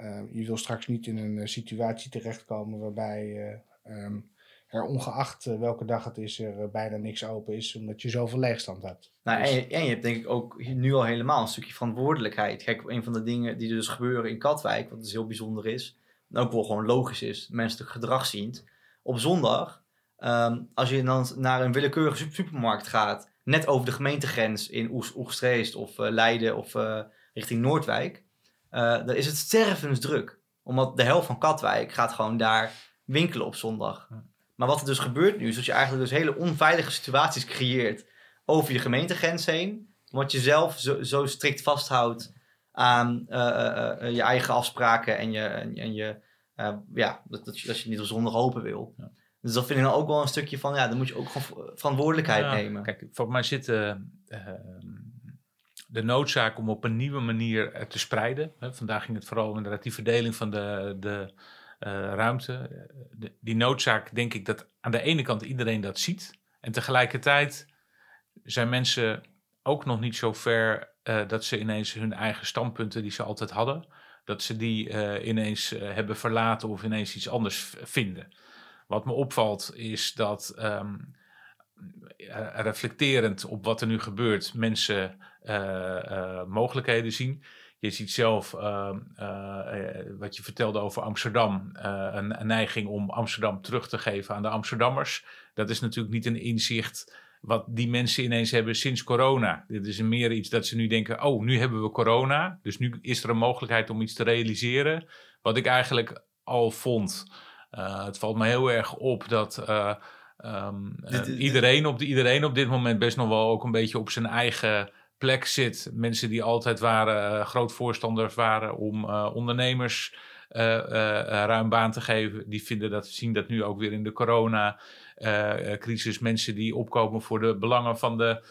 uh, je wil straks niet in een situatie terechtkomen waarbij uh, um, er ongeacht eh, welke dag het is, er eh, bijna niks open is, omdat je zoveel leegstand hebt. Nou, dus... en, je, en, je, hebt denk ik ook nu al helemaal een stukje verantwoordelijkheid. Kijk, een van de dingen die er dus gebeuren in Katwijk, wat dus heel bijzonder is, en ook wel gewoon logisch is, menselijk gedrag ziend. Op zondag, um, als je dan naar een willekeurige supermarkt gaat, net over de gemeentegrens in Oegstreest of uh, Leiden of uh, richting Noordwijk, uh, dan is het stervensdruk. Omdat de helft van Katwijk gaat gewoon daar winkelen op zondag. Maar wat er dus gebeurt nu, is dat je eigenlijk dus hele onveilige situaties creëert over je gemeentegrens heen. Omdat je zelf zo, zo strikt vasthoudt aan uh, uh, uh, je eigen afspraken en je, en, en je ja, dat, dat, je, niet op zondag open wil. Ja. Dus dat vind ik dan ook wel een stukje van, ja, dan moet je ook gewoon verantwoordelijkheid ja, nemen. Kijk, voor mij zit de noodzaak om op een nieuwe manier te spreiden. Vandaag ging het vooral inderdaad die verdeling van de, de ruimte. De, die noodzaak, denk ik dat aan de ene kant iedereen dat ziet. En tegelijkertijd zijn mensen ook nog niet zo ver eh, dat ze ineens hun eigen standpunten die ze altijd hadden, dat ze die eh, ineens eh, hebben verlaten of ineens iets anders vinden. Wat me opvalt is dat ehm, eh, reflecterend op wat er nu gebeurt, mensen eh, eh, mogelijkheden zien. Je ziet zelf ehm, eh, eh, wat je vertelde over Amsterdam, eh, een, een neiging om Amsterdam terug te geven aan de Amsterdammers. Dat is natuurlijk niet een inzicht wat die mensen ineens hebben sinds corona. Dit is meer iets dat ze nu denken: oh, nu hebben we corona. Dus nu is er een mogelijkheid om iets te realiseren. Wat ik eigenlijk al vond. Het valt me heel erg op dat. eh, ehm, eh, Dit- dit- iedereen, op, iedereen op dit moment best nog wel ook een beetje op zijn eigen plek zit. Mensen die altijd waren, eh, groot voorstanders waren om eh, ondernemers eh, ruim baan te geven. Die vinden dat, zien dat nu ook weer in de corona-crisis. Mensen die opkomen voor de belangen van de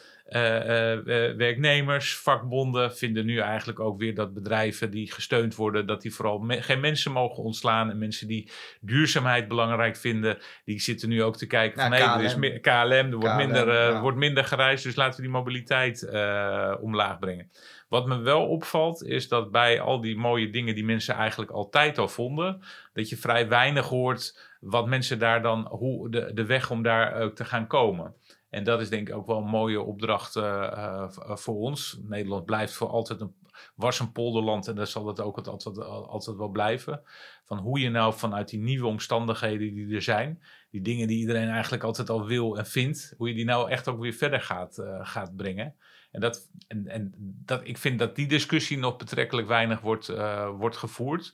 werknemers, vakbonden vinden nu eigenlijk ook weer dat bedrijven die gesteund worden, dat die vooral me- geen mensen mogen ontslaan. En mensen die duurzaamheid belangrijk vinden, die zitten nu ook te kijken Ja, van hé, er is KLM. er wordt, KLM, minder, eh, ja. wordt minder gereisd, dus laten we die mobiliteit eh, omlaag brengen. Wat me wel opvalt, is dat bij al die mooie dingen die mensen eigenlijk altijd al vonden, dat je vrij weinig hoort wat mensen daar dan, hoe de, de weg om daar ook te gaan komen. En dat is denk ik ook wel een mooie opdracht eh, eh, v- voor ons. Nederland blijft voor altijd een, was een polderland en dat zal het ook altijd, altijd, wel blijven. Van hoe je nou vanuit die nieuwe omstandigheden die er zijn, die dingen die iedereen eigenlijk altijd al wil en vindt, hoe je die nou echt ook weer verder gaat, eh, gaat brengen. En, dat, en, en dat, ik vind dat die discussie nog betrekkelijk weinig wordt, eh, wordt gevoerd.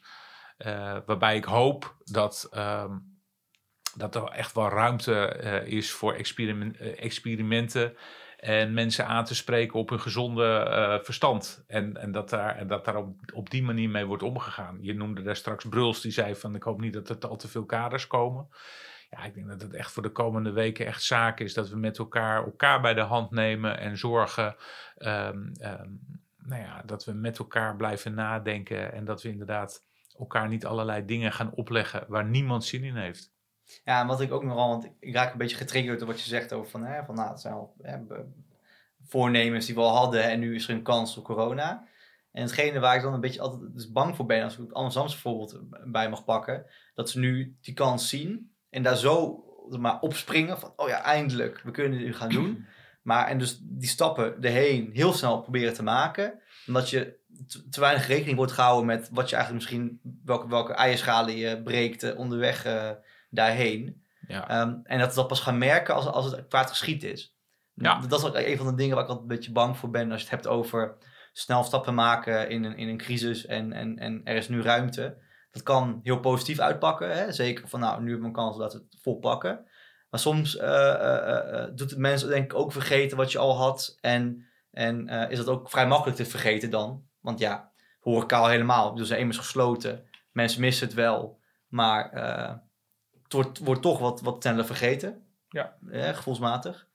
Eh, waarbij ik hoop dat, ehm, dat er echt wel ruimte eh, is voor experiment, eh, experimenten. En mensen aan te spreken op hun gezonde eh, verstand. En, en dat daar, en dat daar op, op die manier mee wordt omgegaan. Je noemde daar straks Bruls, die zei van ik hoop niet dat er al te veel kaders komen. Ja, ik denk dat het echt voor de komende weken echt zaak is dat we met elkaar elkaar bij de hand nemen en zorgen ehm, ehm, nou ja, dat we met elkaar blijven nadenken en dat we inderdaad elkaar niet allerlei dingen gaan opleggen waar niemand zin in heeft. Ja, en wat ik ook nogal, want ik raak een beetje getriggerd door wat je zegt over van, hè, van nou, het zijn al hè, voornemens die we al hadden en nu is er een kans voor corona. En hetgene waar ik dan een beetje altijd dus bang voor ben, als ik het Amsterdamse voorbeeld bij mag pakken, dat ze nu die kans zien en daar zo maar opspringen van, oh ja, eindelijk, we kunnen dit gaan doen. Maar en dus die stappen erheen heel snel proberen te maken, omdat je te, te weinig rekening wordt gehouden met wat je eigenlijk misschien, welke, welke eierschalen je breekt eh, onderweg eh, daarheen. Ja. Ehm, en dat we dat pas gaan merken als, als het kwaad geschied is. Ja. Dat is ook een van de dingen waar ik altijd een beetje bang voor ben als je het hebt over snel stappen maken in een, in een crisis en, en, en er is nu ruimte. Dat kan heel positief uitpakken. Hè? Zeker van nou, nu hebben we een kans dat we het vol pakken. Maar soms eh, eh, eh, doet het mensen denk ik ook vergeten wat je al had. En, en is dat ook vrij makkelijk te vergeten dan. Want ja, horeca al helemaal. Dus een is gesloten. Mensen missen het wel. Maar het wordt, wordt toch wat, wat sneller vergeten. Ja. Eh, gevoelsmatig.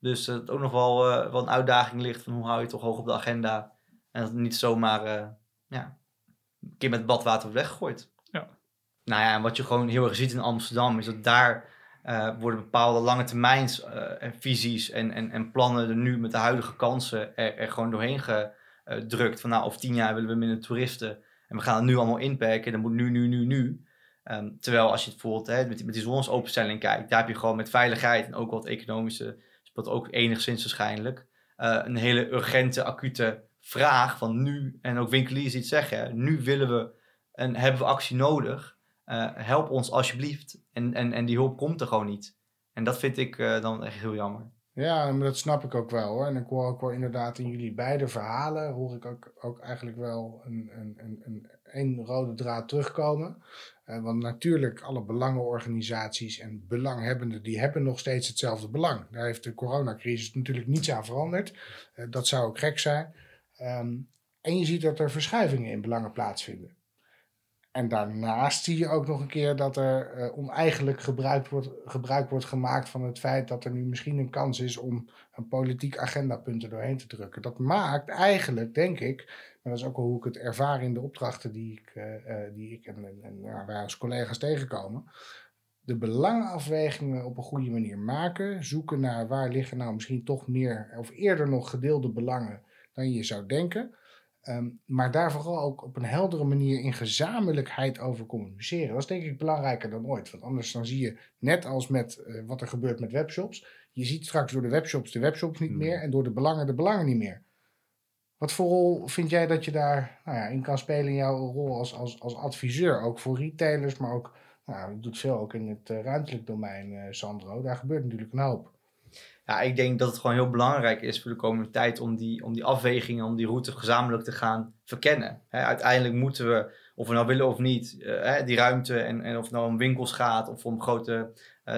Dus het ook nog wel, eh, wel een uitdaging ligt van hoe hou je het toch hoog op de agenda. En dat het niet zomaar eh, ja, een keer met badwater wordt weggegooid. Ja. Nou ja, en wat je gewoon heel erg ziet in Amsterdam is dat daar worden bepaalde lange termijns en visies en, en, en plannen er nu met de huidige kansen er, er gewoon doorheen gedrukt. Van nou, over tien jaar willen we minder toeristen. En we gaan het nu allemaal inperken. Dan moet nu, nu, nu, nu. Ehm, terwijl als je het hè, met, met die zonnesopenstelling kijkt, daar heb je gewoon met veiligheid en ook wat economische, speelt ook enigszins waarschijnlijk, eh, een hele urgente, acute vraag van nu, en ook winkeliers het zeggen, nu willen we en hebben we actie nodig. Eh, help ons alsjeblieft. En, en, en die hulp komt er gewoon niet. En dat vind ik eh, dan echt heel jammer. Ja, maar dat snap ik ook wel hoor. En ik hoor ook wel inderdaad in jullie beide verhalen, hoor ik ook, ook eigenlijk wel een, een, een, een rode draad terugkomen. Eh, want natuurlijk, alle belangenorganisaties en belanghebbenden, die hebben nog steeds hetzelfde belang. Daar heeft de coronacrisis natuurlijk niets aan veranderd. Eh, dat zou ook gek zijn. Ehm, en je ziet dat er verschuivingen in belangen plaatsvinden. En daarnaast zie je ook nog een keer dat er eh, oneigenlijk gebruik wordt, gebruik wordt gemaakt van het feit dat er nu misschien een kans is om een politiek agendapunt er doorheen te drukken. Dat maakt eigenlijk, denk ik, maar dat is ook hoe ik het ervaar in de opdrachten die ik, eh, eh, die ik en, en, en ja, wij als collega's tegenkomen, de belangenafwegingen op een goede manier maken. Zoeken naar waar liggen nou misschien toch meer of eerder nog gedeelde belangen dan je zou denken. Ehm, maar daar vooral ook op een heldere manier in gezamenlijkheid over communiceren. Dat is denk ik belangrijker dan ooit. Want anders dan zie je, net als met eh, wat er gebeurt met webshops, je ziet straks door de webshops de webshops niet Hmm. meer en door de belangen de belangen niet meer. Wat voor rol vind jij dat je daar nou ja, in kan spelen in jouw rol als, als, als adviseur? Ook voor retailers, maar ook, nou, je doet veel ook in het eh, ruimtelijk domein, eh, Sandro. Daar gebeurt natuurlijk een hoop. Ja, ik denk dat het gewoon heel belangrijk is voor de komende tijd om die, om die afwegingen, om die route gezamenlijk te gaan verkennen. Uiteindelijk moeten we, of we nou willen of niet, eh, die ruimte en, en of het nou om winkels gaat of om grote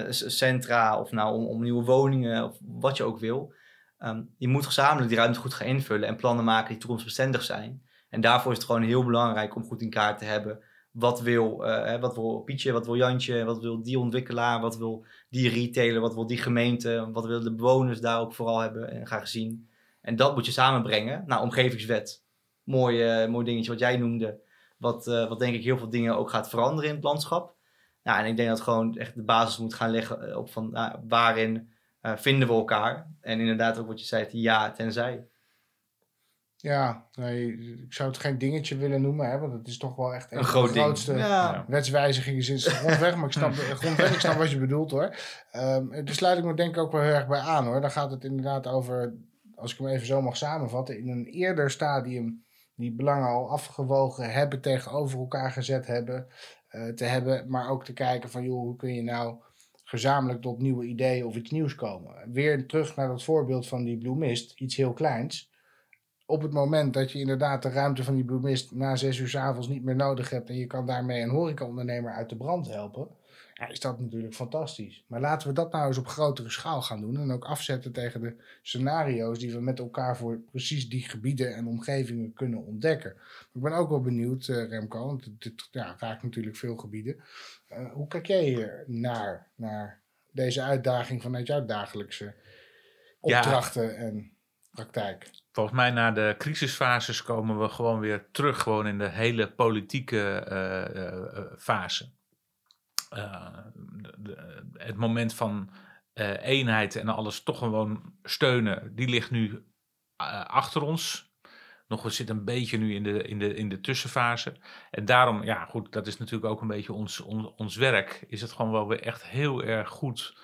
centra of nou om, om nieuwe woningen of wat je ook wil. Ehm, je moet gezamenlijk die ruimte goed gaan invullen en plannen maken die toekomstbestendig zijn. En daarvoor is het gewoon heel belangrijk om goed in kaart te hebben wat wil, eh, wat wil Pietje, wat wil Jantje, wat wil die ontwikkelaar, wat wil die retailer, wat wil die gemeente, wat willen de bewoners daar ook vooral hebben en graag zien. En dat moet je samenbrengen. Nou, omgevingswet, mooi, eh, mooi dingetje wat jij noemde, wat, eh, wat denk ik heel veel dingen ook gaat veranderen in het landschap. Ja, en ik denk dat gewoon echt de basis moet gaan leggen op van nou, waarin eh, vinden we elkaar. En inderdaad ook wat je zei, ja, tenzij. Ja, nee, ik zou het geen dingetje willen noemen, hè, want het is toch wel echt Een de groot ding. grootste Ja. Wetswijzigingen sinds de grondweg. maar ik snap, de grondweg, ik snap wat je bedoelt hoor. Ehm daar sluit ik me denk ik ook wel heel erg bij aan hoor. Dan gaat het inderdaad over, als ik hem even zo mag samenvatten, in een eerder stadium die belangen al afgewogen hebben, tegenover elkaar gezet hebben, eh, te hebben. Maar ook te kijken van joh, hoe kun je nou gezamenlijk tot nieuwe ideeën of iets nieuws komen. Weer terug naar dat voorbeeld van die Blue Mist, iets heel kleins op het moment dat je inderdaad de ruimte van die bloemist na zes uur s avonds niet meer nodig hebt en je kan daarmee een horecaondernemer uit de brand helpen, ja, is dat natuurlijk fantastisch. Maar laten we dat nou eens op grotere schaal gaan doen en ook afzetten tegen de scenario's die we met elkaar voor precies die gebieden en omgevingen kunnen ontdekken. Ik ben ook wel benieuwd, eh, Remco, want dit ja, raakt natuurlijk veel gebieden. Eh, hoe kijk jij hier naar, naar deze uitdaging vanuit jouw dagelijkse Ja. opdrachten en praktijk? Volgens mij na de crisisfases komen we gewoon weer terug gewoon in de hele politieke eh, eh, fase. De- de- het moment van eenheid en alles toch gewoon steunen, die ligt nu achter ons. Nog, zitten een beetje nu in de, in, de, in de tussenfase. En daarom, ja goed, dat is natuurlijk ook een beetje ons, ons, ons werk. Is het gewoon wel weer echt heel erg goed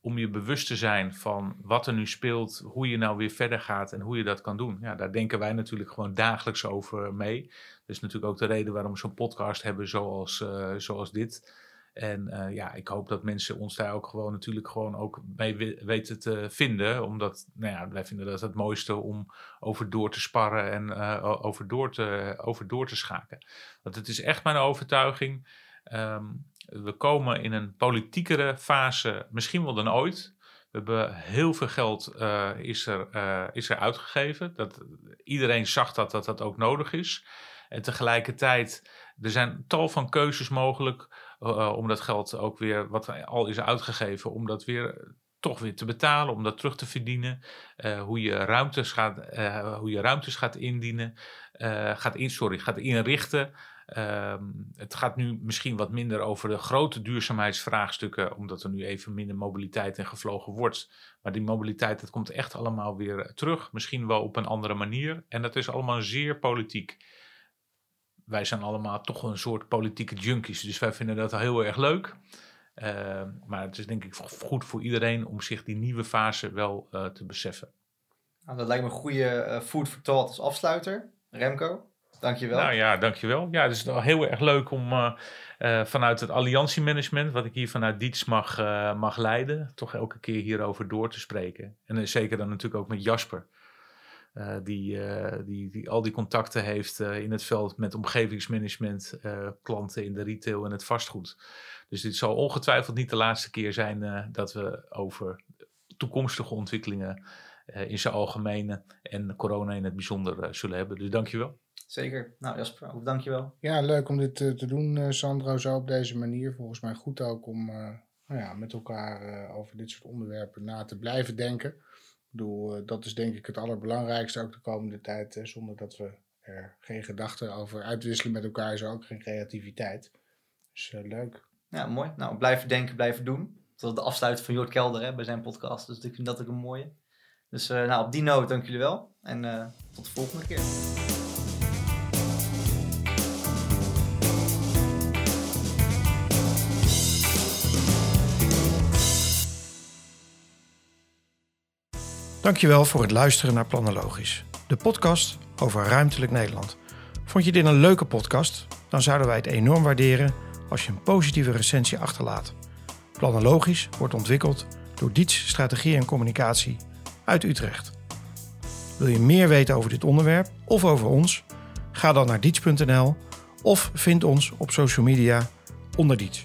om je bewust te zijn van wat er nu speelt, hoe je nou weer verder gaat en hoe je dat kan doen. Ja, daar denken wij natuurlijk gewoon dagelijks over mee. Dat is natuurlijk ook de reden waarom we zo'n podcast hebben zoals, eh, zoals dit. En eh, ja, ik hoop dat mensen ons daar ook gewoon natuurlijk gewoon ook mee we- weten te vinden. Omdat, nou ja, wij vinden dat het mooiste om over door te sparren en eh, over, door te, over door te schaken. Want het is echt mijn overtuiging. ehm, we komen in een politiekere fase, misschien wel dan ooit. We hebben heel veel geld eh, is, er, is er uitgegeven. Dat, iedereen zag dat, dat dat ook nodig is. En tegelijkertijd, er zijn tal van keuzes mogelijk eh, om dat geld ook weer, wat al is uitgegeven, om dat weer toch weer te betalen, om dat terug te verdienen. Eh, hoe, je ruimtes gaat, eh, hoe je ruimtes gaat indienen, eh, gaat, in, sorry, gaat inrichten. Ehm, het gaat nu misschien wat minder over de grote duurzaamheidsvraagstukken, omdat er nu even minder mobiliteit en gevlogen wordt. Maar die mobiliteit, dat komt echt allemaal weer terug. Misschien wel op een andere manier. En dat is allemaal zeer politiek. Wij zijn allemaal toch een soort politieke junkies. Dus wij vinden dat heel erg leuk. Ehm, maar het is denk ik goed voor iedereen om zich die nieuwe fase wel eh, te beseffen. Nou, dat lijkt me een goede eh, food for thought als afsluiter. Remco, dankjewel. Nou ja, dankjewel. Ja, het is wel heel erg leuk om eh, vanuit het alliantiemanagement, wat ik hier vanuit Diets mag, mag leiden, toch elke keer hierover door te spreken. En zeker dan natuurlijk ook met Jasper. Eh, die, eh, die, die al die contacten heeft eh, in het veld met omgevingsmanagement, eh, klanten in de retail en het vastgoed. Dus dit zal ongetwijfeld niet de laatste keer zijn eh, dat we over toekomstige ontwikkelingen eh, in zijn algemene en corona in het bijzonder zullen hebben. Dus dankjewel. Zeker. Nou Jasper, ook dankjewel. Ja, leuk om dit te doen, eh, Sandro, zo op deze manier. Volgens mij goed ook om eh, nou ja, met elkaar eh, over dit soort onderwerpen na te blijven denken. Ik bedoel, eh, dat is denk ik het allerbelangrijkste ook de komende tijd. eh, zonder dat we er geen gedachten over uitwisselen met elkaar, is er ook geen creativiteit. Dus eh, leuk. Ja, mooi. Nou, blijven denken, blijven doen. Is de afsluiting van Jort Kelder hè, bij zijn podcast. Dus ik vind dat ook een mooie. Dus uh, nou, op die noot dank jullie wel. En tot de volgende keer. Dankjewel voor het luisteren naar Planologisch, de podcast over ruimtelijk Nederland. Vond je dit een leuke podcast? Dan zouden wij het enorm waarderen als je een positieve recensie achterlaat. Planologisch wordt ontwikkeld door Diets Strategie en Communicatie uit Utrecht. Wil je meer weten over dit onderwerp of over ons? Ga dan naar diets.nl of vind ons op social media onder Diets.